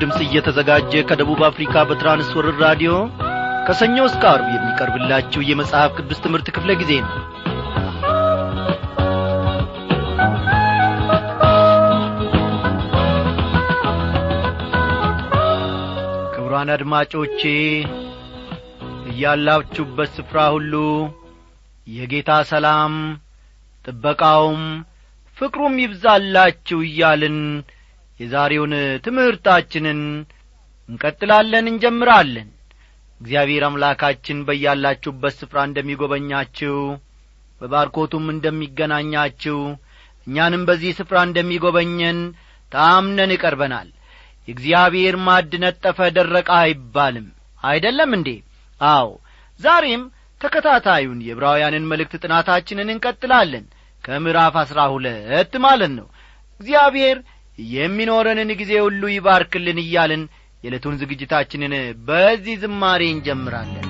ድምፅ እየተዘጋጀ ከደቡብ አፍሪካ በትራንስወርር ራዲዮ ከሰኞ እስከ አርብ የሚቀርብላችሁ የመጽሐፍ ቅዱስ ትምህርት ክፍለ ጊዜ ነው። ክቡራን አድማጮቼ እያላችሁበት ስፍራ ሁሉ የጌታ ሰላም ጥበቃውም ፍቅሩም ይብዛላችሁ እያልን የዛሬውን ትምህርታችንን እንቀጥላለን እንጀምራለን። እግዚአብሔር አምላካችን በያላችሁበት ስፍራ እንደሚጐበኛችሁ በባርኮቱም እንደሚገናኛችሁ እኛንም በዚህ ስፍራ እንደሚጐበኘን ታምነን ይቀርበናል የእግዚአብሔር ማድ ነጠፈ ደረቀ አይባልም። አይደለም እንዴ? አዎ። ዛሬም ተከታታዩን የዕብራውያንን መልእክት ጥናታችንን እንቀጥላለን። ከምዕራፍ አሥራ ሁለት ማለት ነው። እግዚአብሔር የሚኖረንን ጊዜ ሁሉ ይባርክልን እያልን የዕለቱን ዝግጅታችንን በዚህ ዝማሬ እንጀምራለን።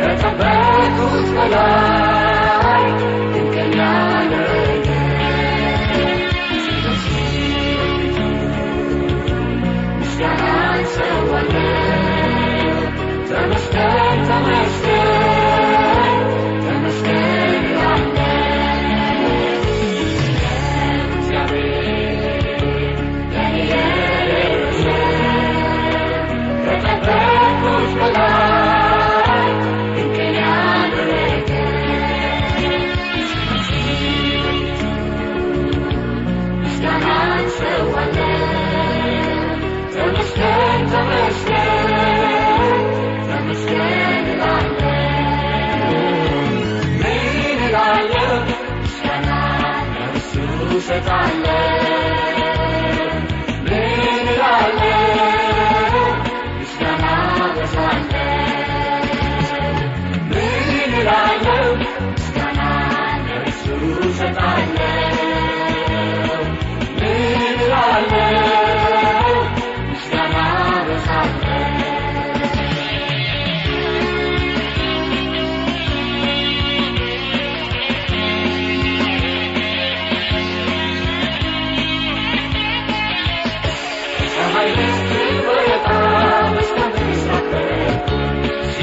ከጠበቁት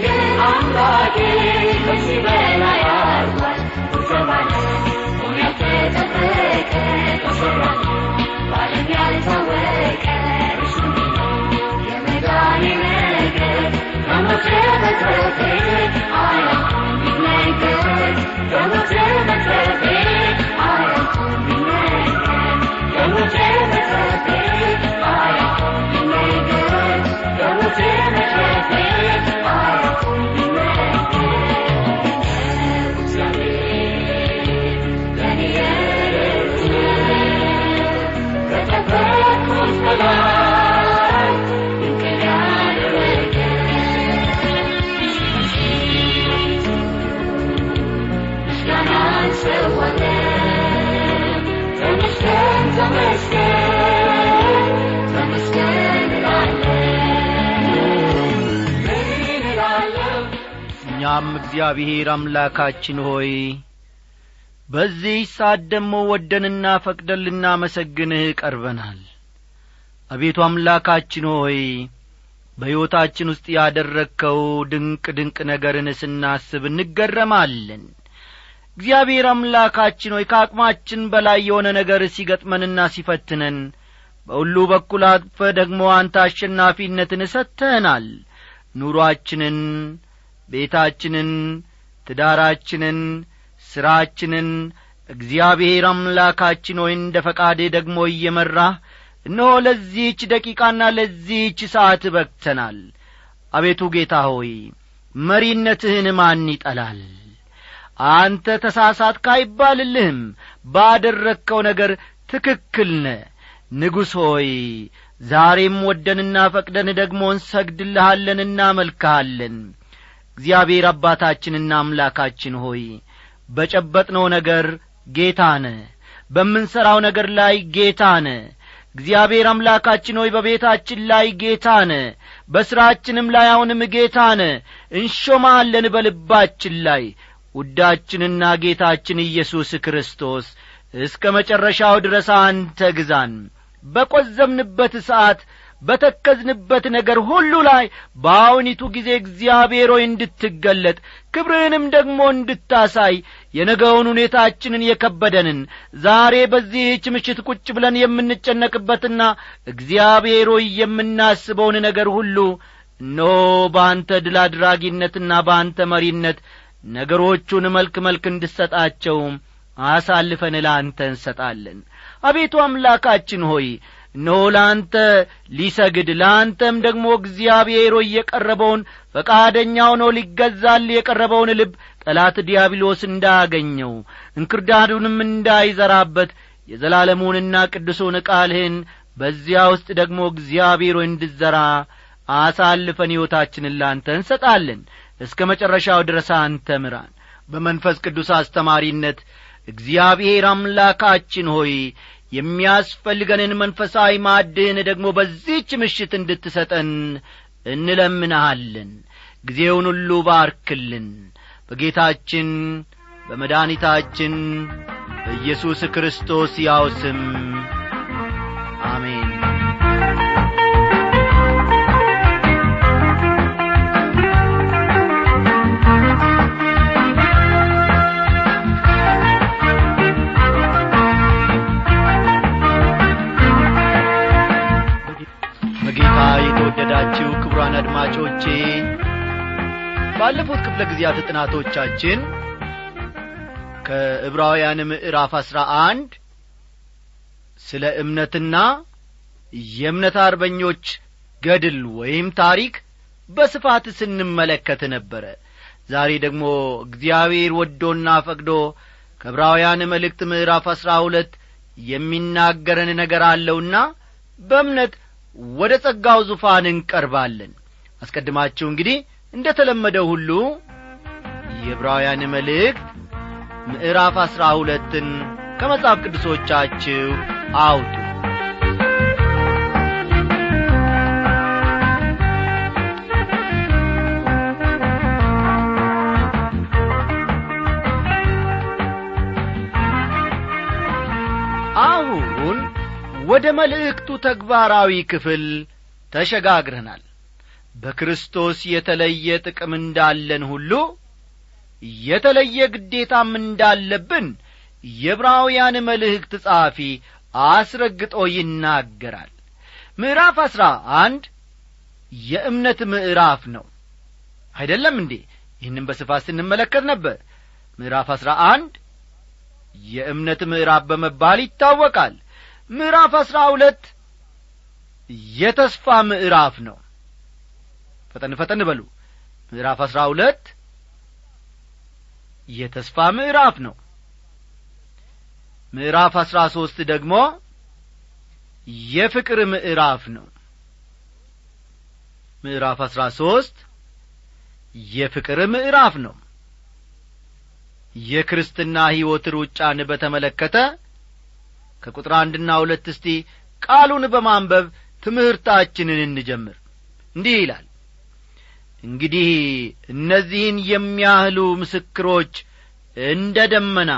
ለእኔ ግን አምላኬ ከዚህ እግዚአብሔር አምላካችን ሆይ በዚህ ሰዓት ደግሞ ወደንና ፈቅደን ልናመሰግንህ ቀርበናል። አቤቱ አምላካችን ሆይ በሕይወታችን ውስጥ ያደረግከው ድንቅ ድንቅ ነገርን ስናስብ እንገረማለን። እግዚአብሔር አምላካችን ሆይ ከአቅማችን በላይ የሆነ ነገር ሲገጥመንና ሲፈትነን በሁሉ በኩል አጥፈ ደግሞ አንተ አሸናፊነትን ሰጥተህናል። ኑሮአችንን ቤታችንን ትዳራችንን ሥራችንን እግዚአብሔር አምላካችን ሆይ እንደ ፈቃዴ ደግሞ እየመራህ እነሆ ለዚህች ደቂቃና ለዚህች ሰዓት በቅተናል። አቤቱ ጌታ ሆይ መሪነትህን ማን ይጠላል? አንተ ተሳሳትክ አይባልልህም። ባደረግከው ነገር ትክክል ነ ንጉሥ ሆይ ዛሬም ወደንና ፈቅደን ደግሞ እንሰግድልሃለን እናመልክሃለን እግዚአብሔር አባታችንና አምላካችን ሆይ በጨበጥነው ነገር ጌታ ነ በምንሠራው ነገር ላይ ጌታ ነ እግዚአብሔር አምላካችን ሆይ በቤታችን ላይ ጌታ ነ በሥራችንም ላይ አሁንም ጌታ ነ እንሾማለን በልባችን ላይ። ውዳችንና ጌታችን ኢየሱስ ክርስቶስ እስከ መጨረሻው ድረስ አንተ ግዛን። በቈዘምንበት ሰዓት በተከዝንበት ነገር ሁሉ ላይ በአሁኒቱ ጊዜ እግዚአብሔር ሆይ እንድትገለጥ ክብርህንም ደግሞ እንድታሳይ የነገውን ሁኔታችንን የከበደንን ዛሬ በዚህች ምሽት ቁጭ ብለን የምንጨነቅበትና እግዚአብሔር ሆይ የምናስበውን ነገር ሁሉ እነሆ በአንተ ድል አድራጊነትና በአንተ መሪነት ነገሮቹን መልክ መልክ እንድሰጣቸው አሳልፈን ለአንተ እንሰጣለን። አቤቱ አምላካችን ሆይ እነሆ ለአንተ ሊሰግድ ለአንተም ደግሞ እግዚአብሔር ሆይ የቀረበውን ፈቃደኛ ሆኖ ሊገዛል የቀረበውን ልብ ጠላት ዲያብሎስ እንዳያገኘው እንክርዳዱንም እንዳይዘራበት የዘላለሙንና ቅዱሱን ቃልህን በዚያ ውስጥ ደግሞ እግዚአብሔር እንድዘራ አሳልፈን ሕይወታችንን ላንተ እንሰጣለን። እስከ መጨረሻው ድረስ አንተ ምራን። በመንፈስ ቅዱስ አስተማሪነት እግዚአብሔር አምላካችን ሆይ የሚያስፈልገንን መንፈሳዊ ማድህን ደግሞ በዚህች ምሽት እንድትሰጠን እንለምንሃለን። ጊዜውን ሁሉ ባርክልን። በጌታችን በመድኃኒታችን በኢየሱስ ክርስቶስ ያው ስም አድማጮቼ ባለፉት ክፍለ ጊዜያት ጥናቶቻችን ከዕብራውያን ምዕራፍ አሥራ አንድ ስለ እምነትና የእምነት አርበኞች ገድል ወይም ታሪክ በስፋት ስንመለከት ነበረ። ዛሬ ደግሞ እግዚአብሔር ወዶና ፈቅዶ ከዕብራውያን መልእክት ምዕራፍ አሥራ ሁለት የሚናገረን ነገር አለውና በእምነት ወደ ጸጋው ዙፋን እንቀርባለን አስቀድማችሁ እንግዲህ እንደ ተለመደው ሁሉ የዕብራውያን መልእክት ምዕራፍ አሥራ ሁለትን ከመጽሐፍ ቅዱሶቻችሁ አውጡ። አሁን ወደ መልእክቱ ተግባራዊ ክፍል ተሸጋግረናል በክርስቶስ የተለየ ጥቅም እንዳለን ሁሉ የተለየ ግዴታም እንዳለብን የዕብራውያን መልእክት ጸሐፊ አስረግጦ ይናገራል። ምዕራፍ አሥራ አንድ የእምነት ምዕራፍ ነው። አይደለም እንዴ? ይህንም በስፋት ስንመለከት ነበር። ምዕራፍ አሥራ አንድ የእምነት ምዕራፍ በመባል ይታወቃል። ምዕራፍ አሥራ ሁለት የተስፋ ምዕራፍ ነው ፈጠን ፈጠን በሉ። ምዕራፍ አሥራ ሁለት የተስፋ ምዕራፍ ነው። ምዕራፍ አሥራ ሦስት ደግሞ የፍቅር ምዕራፍ ነው። ምዕራፍ አሥራ ሦስት የፍቅር ምዕራፍ ነው። የክርስትና ሕይወት ሩጫን በተመለከተ ከቁጥር አንድና ሁለት እስቲ ቃሉን በማንበብ ትምህርታችንን እንጀምር። እንዲህ ይላል እንግዲህ እነዚህን የሚያህሉ ምስክሮች እንደ ደመና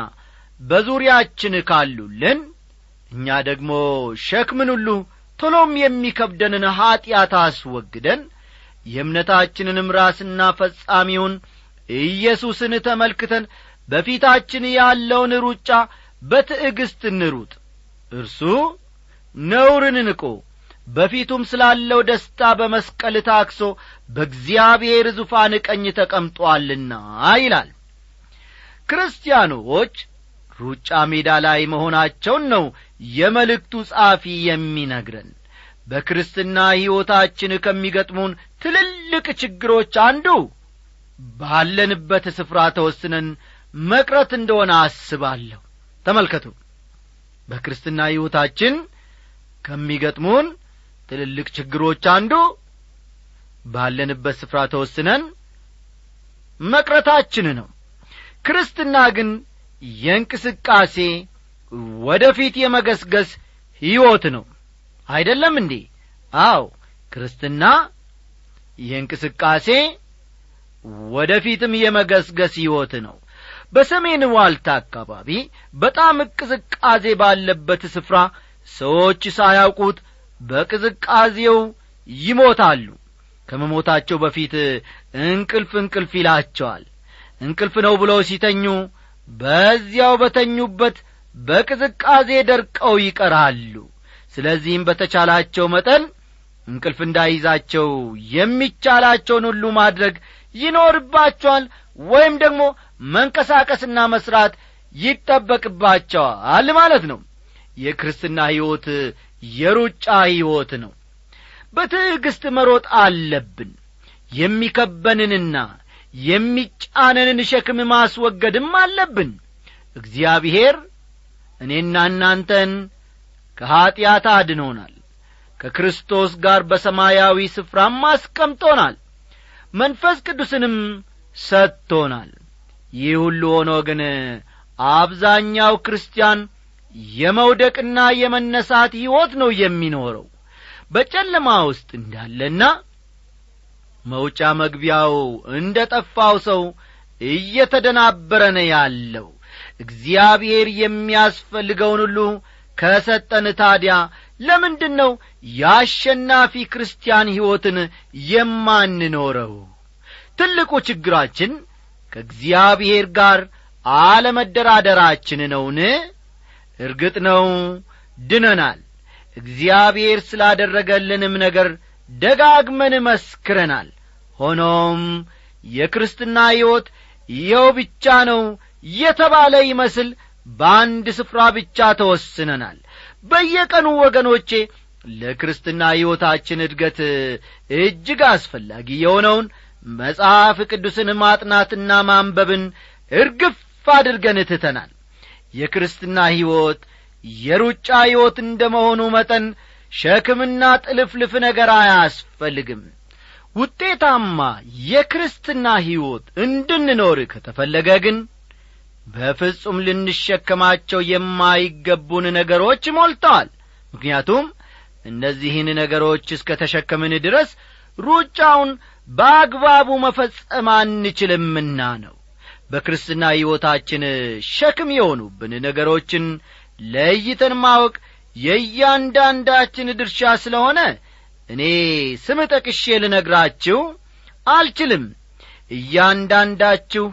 በዙሪያችን ካሉልን እኛ ደግሞ ሸክምን ሁሉ ቶሎም የሚከብደንን ኀጢአት አስወግደን የእምነታችንንም ራስና ፈጻሚውን ኢየሱስን ተመልክተን በፊታችን ያለውን ሩጫ በትዕግስት እንሩጥ። እርሱ ነውርን ንቆ በፊቱም ስላለው ደስታ በመስቀል ታክሶ በእግዚአብሔር ዙፋን ቀኝ ተቀምጦአልና ይላል። ክርስቲያኖች ሩጫ ሜዳ ላይ መሆናቸውን ነው የመልእክቱ ጻፊ የሚነግረን። በክርስትና ሕይወታችን ከሚገጥሙን ትልልቅ ችግሮች አንዱ ባለንበት ስፍራ ተወስነን መቅረት እንደሆነ አስባለሁ። ተመልከቱ። በክርስትና ሕይወታችን ከሚገጥሙን ትልልቅ ችግሮች አንዱ ባለንበት ስፍራ ተወስነን መቅረታችን ነው። ክርስትና ግን የእንቅስቃሴ ወደ ፊት የመገስገስ ሕይወት ነው። አይደለም እንዴ? አው ክርስትና የእንቅስቃሴ ወደ ፊትም የመገስገስ ሕይወት ነው። በሰሜን ዋልታ አካባቢ በጣም ቅዝቃዜ ባለበት ስፍራ ሰዎች ሳያውቁት በቅዝቃዜው ይሞታሉ። ከመሞታቸው በፊት እንቅልፍ እንቅልፍ ይላቸዋል። እንቅልፍ ነው ብለው ሲተኙ በዚያው በተኙበት በቅዝቃዜ ደርቀው ይቀራሉ። ስለዚህም በተቻላቸው መጠን እንቅልፍ እንዳይዛቸው የሚቻላቸውን ሁሉ ማድረግ ይኖርባቸዋል ወይም ደግሞ መንቀሳቀስና መስራት ይጠበቅባቸዋል ማለት ነው። የክርስትና ሕይወት የሩጫ ሕይወት ነው። በትዕግስት መሮጥ አለብን። የሚከበንንና የሚጫነንን ሸክም ማስወገድም አለብን። እግዚአብሔር እኔና እናንተን ከኀጢአት አድኖናል። ከክርስቶስ ጋር በሰማያዊ ስፍራም አስቀምጦናል። መንፈስ ቅዱስንም ሰጥቶናል። ይህ ሁሉ ሆኖ ግን አብዛኛው ክርስቲያን የመውደቅና የመነሳት ሕይወት ነው የሚኖረው። በጨለማ ውስጥ እንዳለና መውጫ መግቢያው እንደ ጠፋው ሰው እየተደናበረ ያለው። እግዚአብሔር የሚያስፈልገውን ሁሉ ከሰጠን ታዲያ ለምንድን ነው የአሸናፊ ክርስቲያን ሕይወትን የማንኖረው? ትልቁ ችግራችን ከእግዚአብሔር ጋር አለመደራደራችን ነውን እርግጥ ነው ድነናል። እግዚአብሔር ስላደረገልንም ነገር ደጋግመን መስክረናል። ሆኖም የክርስትና ሕይወት ይኸው ብቻ ነው የተባለ ይመስል በአንድ ስፍራ ብቻ ተወስነናል። በየቀኑ ወገኖቼ ለክርስትና ሕይወታችን እድገት እጅግ አስፈላጊ የሆነውን መጽሐፍ ቅዱስን ማጥናትና ማንበብን እርግፍ አድርገን ትተናል የክርስትና ሕይወት የሩጫ ሕይወት እንደ መሆኑ መጠን ሸክምና ጥልፍልፍ ነገር አያስፈልግም። ውጤታማ የክርስትና ሕይወት እንድንኖር ከተፈለገ ግን በፍጹም ልንሸከማቸው የማይገቡን ነገሮች ሞልተዋል። ምክንያቱም እነዚህን ነገሮች እስከ ተሸከምን ድረስ ሩጫውን በአግባቡ መፈጸም አንችልምና ነው በክርስትና ሕይወታችን ሸክም የሆኑብን ነገሮችን ለይተን ማወቅ የእያንዳንዳችን ድርሻ ስለሆነ እኔ ስም ጠቅሼ ልነግራችሁ አልችልም። እያንዳንዳችሁ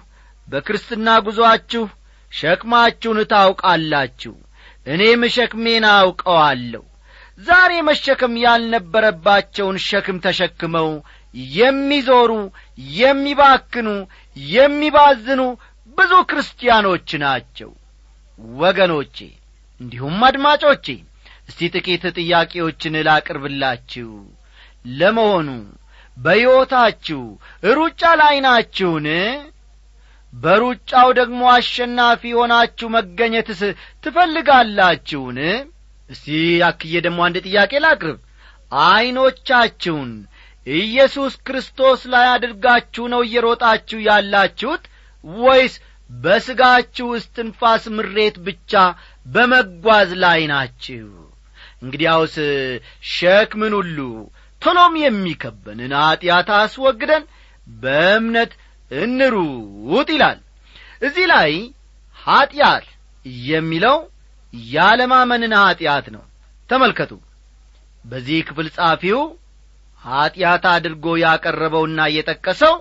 በክርስትና ጉዞአችሁ ሸክማችሁን ታውቃላችሁ። እኔም ሸክሜን አውቀዋለሁ። ዛሬ መሸከም ያልነበረባቸውን ሸክም ተሸክመው የሚዞሩ የሚባክኑ የሚባዝኑ ብዙ ክርስቲያኖች ናቸው። ወገኖቼ እንዲሁም አድማጮቼ እስቲ ጥቂት ጥያቄዎችን ላቅርብላችሁ። ለመሆኑ በሕይወታችሁ ሩጫ ላይ ናችሁን? በሩጫው ደግሞ አሸናፊ ሆናችሁ መገኘትስ ትፈልጋላችሁን? እስቲ አክዬ ደግሞ አንድ ጥያቄ ላቅርብ። ዐይኖቻችሁን ኢየሱስ ክርስቶስ ላይ አድርጋችሁ ነው እየሮጣችሁ ያላችሁት? ወይስ በሥጋችሁ እስትንፋስ ምሬት ብቻ በመጓዝ ላይ ናችሁ? እንግዲያውስ ሸክምን ሁሉ ቶሎም የሚከበንን ኀጢአት አስወግደን በእምነት እንሩጥ ይላል። እዚህ ላይ ኀጢአት የሚለው ያለማመንን ኀጢአት ነው። ተመልከቱ። በዚህ ክፍል ጻፊው ኀጢአት አድርጎ ያቀረበውና የጠቀሰው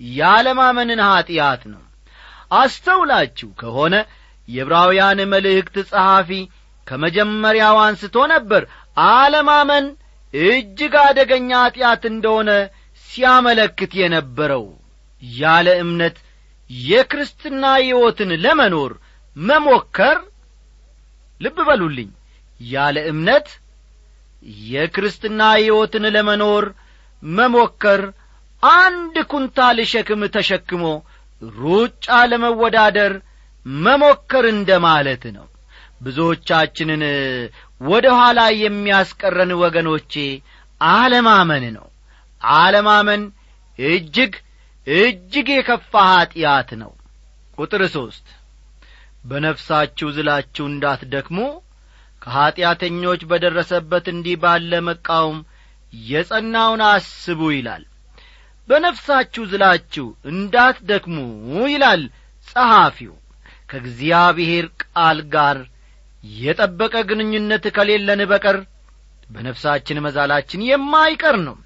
ያለማመንን ኀጢአት ነው። አስተውላችሁ ከሆነ የዕብራውያን መልእክት ጸሐፊ ከመጀመሪያው አንስቶ ነበር አለማመን እጅግ አደገኛ ኀጢአት እንደሆነ ሲያመለክት የነበረው ያለ እምነት የክርስትና ሕይወትን ለመኖር መሞከር ልብ በሉልኝ ያለ እምነት የክርስትና ሕይወትን ለመኖር መሞከር አንድ ኩንታል ሸክም ተሸክሞ ሩጫ ለመወዳደር መሞከር እንደ ማለት ነው። ብዙዎቻችንን ወደ ኋላ የሚያስቀረን ወገኖቼ አለማመን ነው። አለማመን እጅግ እጅግ የከፋ ኀጢአት ነው። ቁጥር ሦስት በነፍሳችሁ ዝላችሁ እንዳትደክሙ ከኀጢአተኞች በደረሰበት እንዲህ ባለ መቃወም የጸናውን አስቡ ይላል። በነፍሳችሁ ዝላችሁ እንዳትደክሙ ይላል ጸሐፊው። ከእግዚአብሔር ቃል ጋር የጠበቀ ግንኙነት ከሌለን በቀር በነፍሳችን መዛላችን የማይቀር ነው።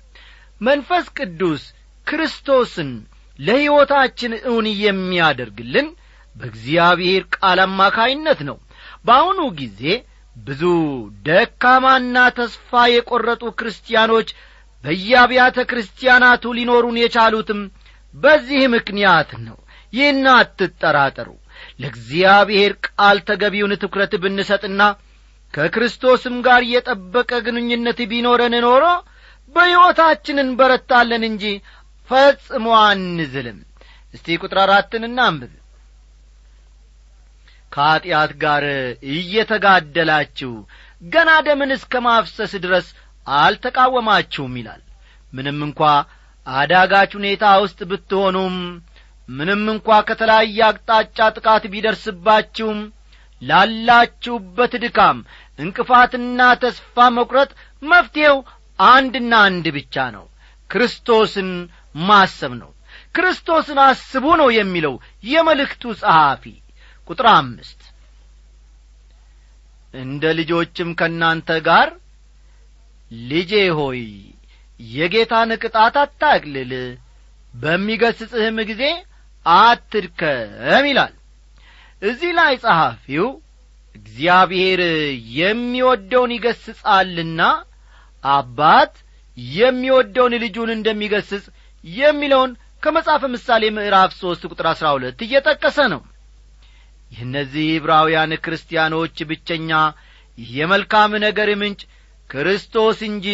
መንፈስ ቅዱስ ክርስቶስን ለሕይወታችን እውን የሚያደርግልን በእግዚአብሔር ቃል አማካይነት ነው። በአሁኑ ጊዜ ብዙ ደካማና ተስፋ የቈረጡ ክርስቲያኖች በየአብያተ ክርስቲያናቱ ሊኖሩን የቻሉትም በዚህ ምክንያት ነው። ይህን አትጠራጠሩ። ለእግዚአብሔር ቃል ተገቢውን ትኩረት ብንሰጥና ከክርስቶስም ጋር የጠበቀ ግንኙነት ቢኖረን ኖሮ በሕይወታችን እንበረታለን እንጂ ፈጽሞ አንዝልም። እስቲ ቁጥር አራትን እናንብብ ከኀጢአት ጋር እየተጋደላችሁ ገና ደምን እስከ ማፍሰስ ድረስ አልተቃወማችሁም ይላል። ምንም እንኳ አዳጋች ሁኔታ ውስጥ ብትሆኑም ምንም እንኳ ከተለያየ አቅጣጫ ጥቃት ቢደርስባችሁም ላላችሁበት ድካም እንቅፋትና ተስፋ መቁረጥ መፍትሔው አንድና አንድ ብቻ ነው ክርስቶስን ማሰብ ነው። ክርስቶስን አስቡ ነው የሚለው የመልእክቱ ጸሐፊ ቁጥር አምስት። እንደ ልጆችም ከእናንተ ጋር ልጄ ሆይ የጌታን ቅጣት አታቅልል በሚገስጽህም ጊዜ አትድከም ይላል። እዚህ ላይ ጸሐፊው እግዚአብሔር የሚወደውን ይገስጻልና አባት የሚወደውን ልጁን እንደሚገስጽ የሚለውን ከመጽሐፈ ምሳሌ ምዕራፍ ሦስት ቁጥር አሥራ ሁለት እየጠቀሰ ነው የእነዚህ ዕብራውያን ክርስቲያኖች ብቸኛ የመልካም ነገር ምንጭ ክርስቶስ እንጂ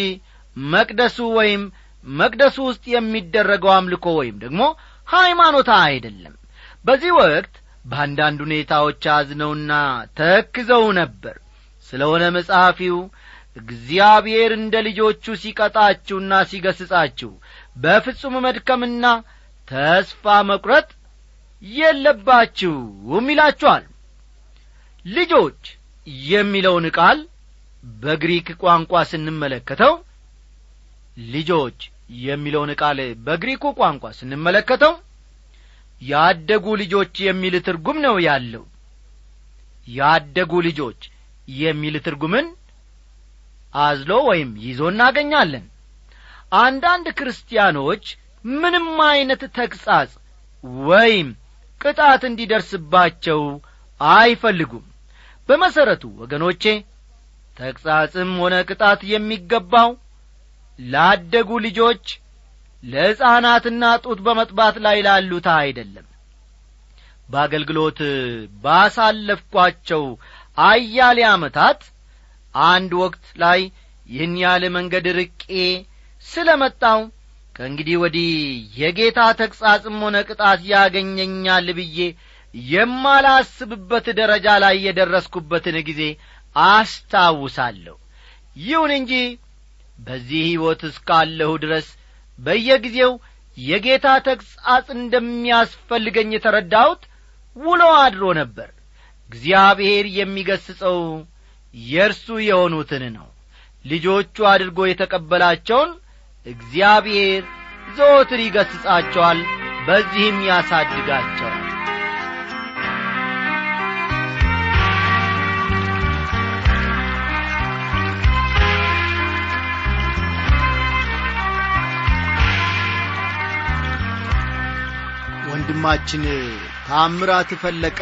መቅደሱ ወይም መቅደሱ ውስጥ የሚደረገው አምልኮ ወይም ደግሞ ሃይማኖታ አይደለም። በዚህ ወቅት በአንዳንድ ሁኔታዎች አዝነውና ተክዘው ነበር። ስለሆነ መጽሐፊው እግዚአብሔር እንደ ልጆቹ ሲቀጣችሁና ሲገስጻችሁ በፍጹም መድከምና ተስፋ መቁረጥ የለባችሁም ይላችኋል። ልጆች የሚለውን ቃል በግሪክ ቋንቋ ስንመለከተው ልጆች የሚለውን ቃል በግሪኩ ቋንቋ ስንመለከተው ያደጉ ልጆች የሚል ትርጉም ነው ያለው። ያደጉ ልጆች የሚል ትርጉምን አዝሎ ወይም ይዞ እናገኛለን። አንዳንድ ክርስቲያኖች ምንም ዐይነት ተግሣጽ ወይም ቅጣት እንዲደርስባቸው አይፈልጉም። በመሠረቱ ወገኖቼ ተግሣጽም ሆነ ቅጣት የሚገባው ላደጉ ልጆች ለሕፃናትና ጡት በመጥባት ላይ ላሉት አይደለም። በአገልግሎት ባሳለፍኳቸው አያሌ ዓመታት አንድ ወቅት ላይ ይህን ያለ መንገድ ርቄ ስለ መጣው ከእንግዲህ ወዲህ የጌታ ተግሣጽም ሆነ ቅጣት ያገኘኛል ብዬ የማላስብበት ደረጃ ላይ የደረስኩበትን ጊዜ አስታውሳለሁ። ይሁን እንጂ በዚህ ሕይወት እስካለሁ ድረስ በየጊዜው የጌታ ተግሣጽ እንደሚያስፈልገኝ የተረዳሁት ውሎ አድሮ ነበር። እግዚአብሔር የሚገስጸው የእርሱ የሆኑትን ነው። ልጆቹ አድርጎ የተቀበላቸውን እግዚአብሔር ዘወትር ይገስጻቸዋል በዚህም ያሳድጋቸዋል። ወንድማችን ታምራት ፈለቀ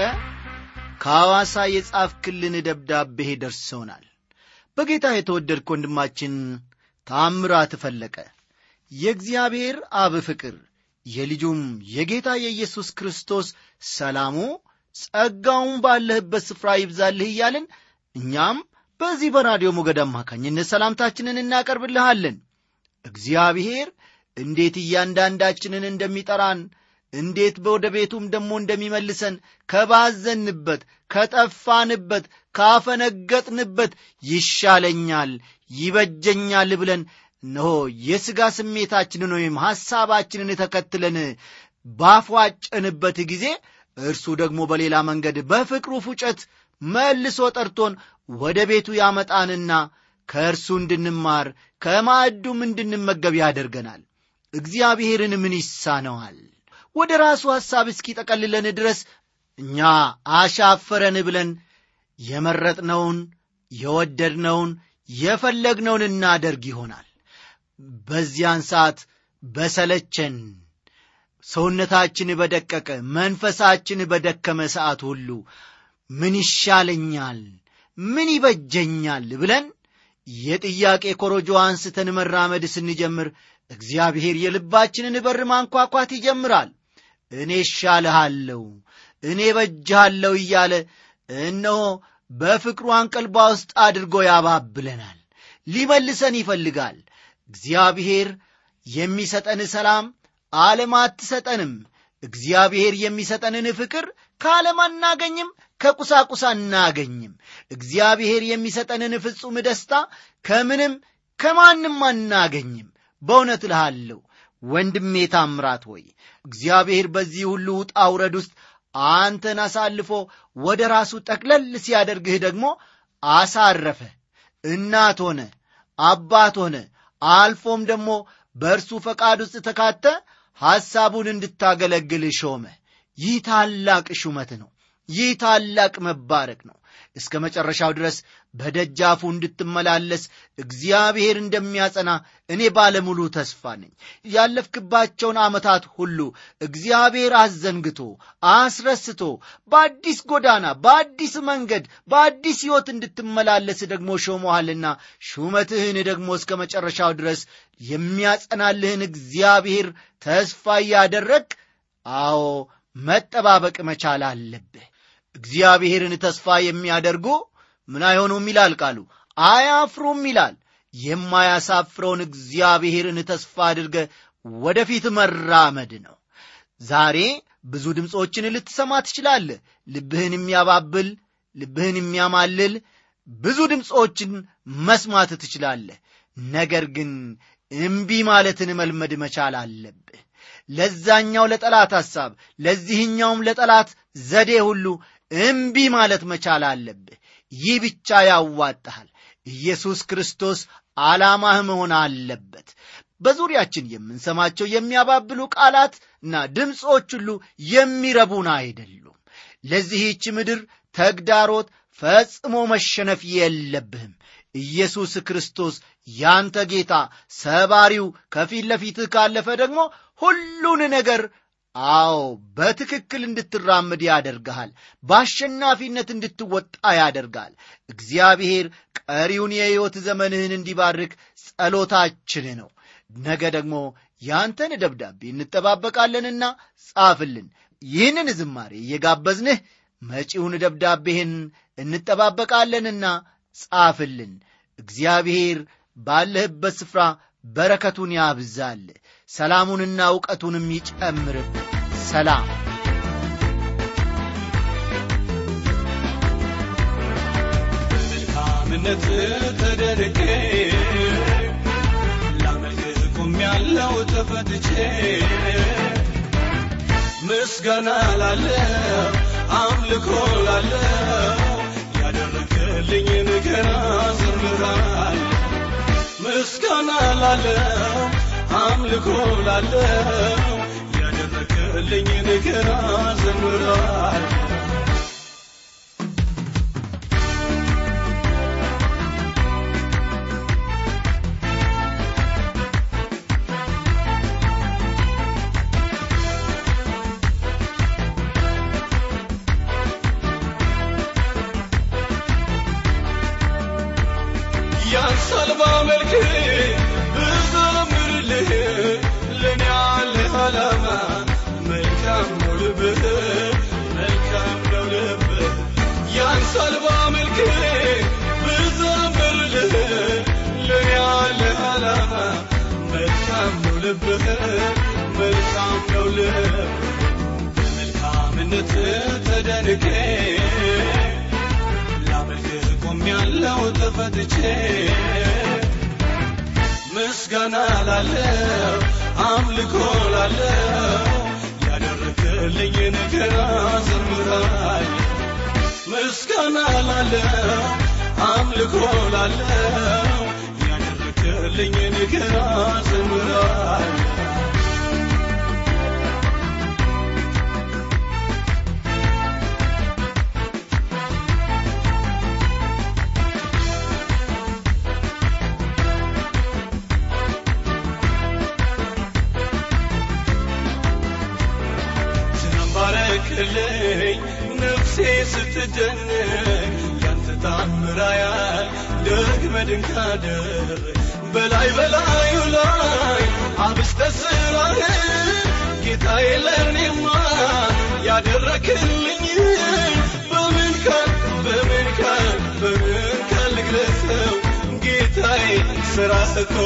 ከሐዋሳ የጻፍክልን ደብዳቤ ደርሰውናል በጌታ የተወደድክ ወንድማችን ታምራት ፈለቀ የእግዚአብሔር አብ ፍቅር የልጁም የጌታ የኢየሱስ ክርስቶስ ሰላሙ ጸጋውን ባለህበት ስፍራ ይብዛልህ እያልን እኛም በዚህ በራዲዮ ሞገድ አማካኝነት ሰላምታችንን እናቀርብልሃለን። እግዚአብሔር እንዴት እያንዳንዳችንን እንደሚጠራን እንዴት ወደ ቤቱም ደግሞ እንደሚመልሰን ከባዘንበት ከጠፋንበት ካፈነገጥንበት ይሻለኛል ይበጀኛል ብለን እነሆ የሥጋ ስሜታችንን ወይም ሐሳባችንን ተከትለን ባፏጨንበት ጊዜ እርሱ ደግሞ በሌላ መንገድ በፍቅሩ ፉጨት መልሶ ጠርቶን ወደ ቤቱ ያመጣንና ከእርሱ እንድንማር ከማዕዱም እንድንመገብ ያደርገናል። እግዚአብሔርን ምን ይሳነዋል? ወደ ራሱ ሐሳብ እስኪጠቀልለን ድረስ እኛ አሻፈረን ብለን የመረጥነውን የወደድነውን የፈለግነውን እናደርግ ይሆናል በዚያን ሰዓት በሰለቸን። ሰውነታችን በደቀቀ መንፈሳችን በደከመ ሰዓት ሁሉ ምን ይሻለኛል? ምን ይበጀኛል? ብለን የጥያቄ ኮረጆ አንስተን መራመድ ስንጀምር እግዚአብሔር የልባችንን በር ማንኳኳት ይጀምራል። እኔ እሻልሃለሁ እኔ በጅሃለሁ እያለ እነሆ በፍቅሩ አንቀልባ ውስጥ አድርጎ ያባብለናል። ሊመልሰን ይፈልጋል እግዚአብሔር የሚሰጠን ሰላም ዓለም አትሰጠንም። እግዚአብሔር የሚሰጠንን ፍቅር ከዓለም አናገኝም ከቁሳቁስ አናገኝም። እግዚአብሔር የሚሰጠንን ፍጹም ደስታ ከምንም ከማንም አናገኝም። በእውነት እልሃለሁ ወንድሜ ታምራት ሆይ እግዚአብሔር በዚህ ሁሉ ውጣ ውረድ ውስጥ አንተን አሳልፎ ወደ ራሱ ጠቅለል ሲያደርግህ ደግሞ አሳረፈ። እናት ሆነ አባት ሆነ አልፎም ደግሞ በእርሱ ፈቃድ ውስጥ ተካተ ሐሳቡን እንድታገለግል ሾመ። ይህ ታላቅ ሹመት ነው። ይህ ታላቅ መባረክ ነው። እስከ መጨረሻው ድረስ በደጃፉ እንድትመላለስ እግዚአብሔር እንደሚያጸና እኔ ባለሙሉ ተስፋ ነኝ። ያለፍክባቸውን ዓመታት ሁሉ እግዚአብሔር አዘንግቶ አስረስቶ በአዲስ ጎዳና በአዲስ መንገድ በአዲስ ሕይወት እንድትመላለስ ደግሞ ሾመሃልና ሹመትህን ደግሞ እስከ መጨረሻው ድረስ የሚያጸናልህን እግዚአብሔር ተስፋ እያደረግ አዎ መጠባበቅ መቻል አለብህ። እግዚአብሔርን ተስፋ የሚያደርጉ ምን አይሆኑም ይላል ቃሉ? አያፍሩም ይላል። የማያሳፍረውን እግዚአብሔርን ተስፋ አድርገ ወደፊት መራመድ ነው። ዛሬ ብዙ ድምፆችን ልትሰማ ትችላለህ። ልብህን የሚያባብል ልብህን የሚያማልል ብዙ ድምፆችን መስማት ትችላለህ። ነገር ግን እምቢ ማለትን መልመድ መቻል አለብህ። ለዛኛው ለጠላት ሐሳብ ለዚህኛውም ለጠላት ዘዴ ሁሉ እምቢ ማለት መቻል አለብህ ይህ ብቻ ያዋጣሃል። ኢየሱስ ክርስቶስ ዓላማህ መሆን አለበት። በዙሪያችን የምንሰማቸው የሚያባብሉ ቃላትና ድምፆች ሁሉ የሚረቡን አይደሉም። ለዚህች ምድር ተግዳሮት ፈጽሞ መሸነፍ የለብህም። ኢየሱስ ክርስቶስ ያንተ ጌታ ሰባሪው ከፊት ለፊትህ ካለፈ ደግሞ ሁሉን ነገር አዎ በትክክል እንድትራምድ ያደርግሃል በአሸናፊነት እንድትወጣ ያደርጋል። እግዚአብሔር ቀሪውን የሕይወት ዘመንህን እንዲባርክ ጸሎታችን ነው። ነገ ደግሞ ያንተን ደብዳቤ እንጠባበቃለንና ጻፍልን። ይህንን ዝማሬ እየጋበዝንህ መጪውን ደብዳቤህን እንጠባበቃለንና ጻፍልን። እግዚአብሔር ባለህበት ስፍራ በረከቱን ያብዛል ሰላሙንና እውቀቱንም ይጨምርብ ሰላም። መልካምነት ተደርቄ ላመልክ ቆሜያለሁ ተፈትቼ ምስጋና ላለው አምልኮ ላለው ያደረገልኝን ገና ዘምራል። ምስጋና ላለው አምልኮ ላለው ያደረገልኝን ገና ያደረክልኝ ነገር ዘምራል ምስጋና ላለው አምልኮ ላለው ያደረክልኝ ነገር ዘምራል ስለባረክልኝ ነፍሴ ስትደነቅ ያንተ ታምራያል ደግመ አደረግ በላይ በላዩ ላይ አብስተ ስራህን ጌታዬ ለእኔማ ያደረክልኝ? በምን ቃል በምን ቃል በምን ቃል ልግለጸው? ጌታዬ ስራህ እኮ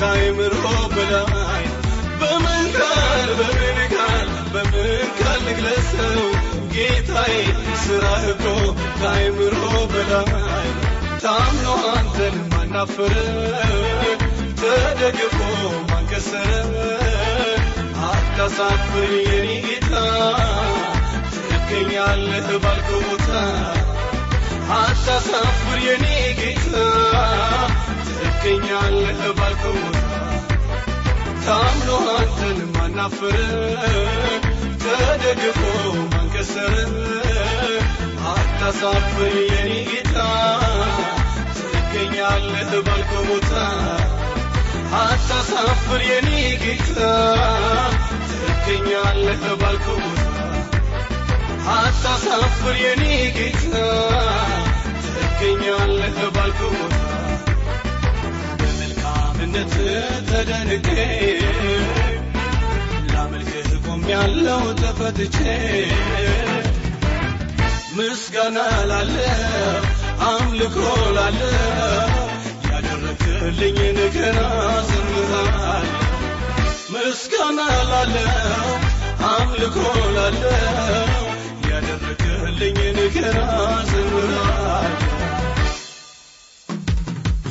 ከአእምሮ በላይ በምን ቃል በምን ቃል በምን ቃል ልግለጸው ጌታዬ ስራህ እኮ ከአእምሮ በላይ ታምኖ አንተን ማናፈረ ተደግፎ ማንከሰረ አታሳፍር የኔ ጌታ ትገኛለህ ባልከው ቦታ አታሳፍር የኔ ጌታ ትገኛለህ ባልከው ቦታ ታምኖ አንተን ማናፈረ ተደግፎ ማንከሰረ አታሳፍር የኔ ጌታ ትገኛለህ ባልከው ቦታ አታሳፍር የኔ ጌታ ትገኛለህ ባልከው ቦታ አታሳፍር የኔ ጌታ ትገኛለህ ባልከው ቦታ በመልካምነት ተደንቄ ላመልክህ ቆሜያለሁ ተፈትቼ። ምስጋና ላለው አምልኮ ላለው ያደረክልኝ ነገር ዘምራል ምስጋና ላለው አምልኮ ላለው ያደረክልኝ ነገር ዘምራል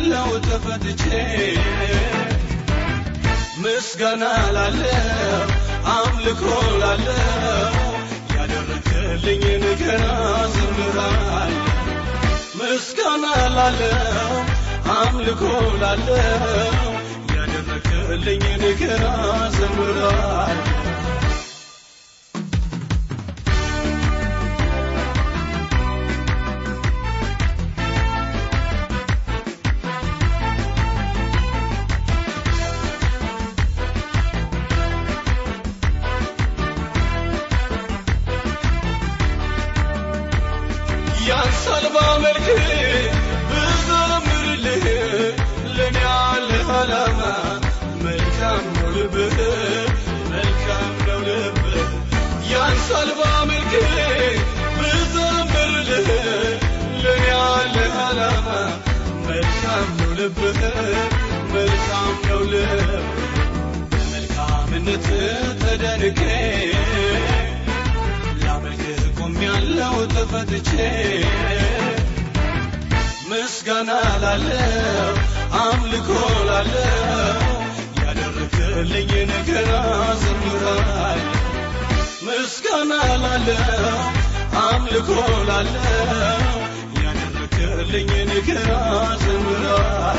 ቆሜያለሁ ተፈትቼ ምስጋና ላለው አምልኮ ላለው ያደረክልኝ ነገር ዘምራል። ምስጋና ላለው አምልኮ ላለው ያደረክልኝ ነገር ዘምራል መልካም ነው በመልካምነት ተደንቄ ላመልክህ ቆሜያለሁ ተፈትቼ ምስጋና ላለው አምልኮ ላለው ያደረክልኝ ነገር ዘምራል ምስጋና ላለው አምልኮ ላለው ያደረክልኝ ነገር ዘምራል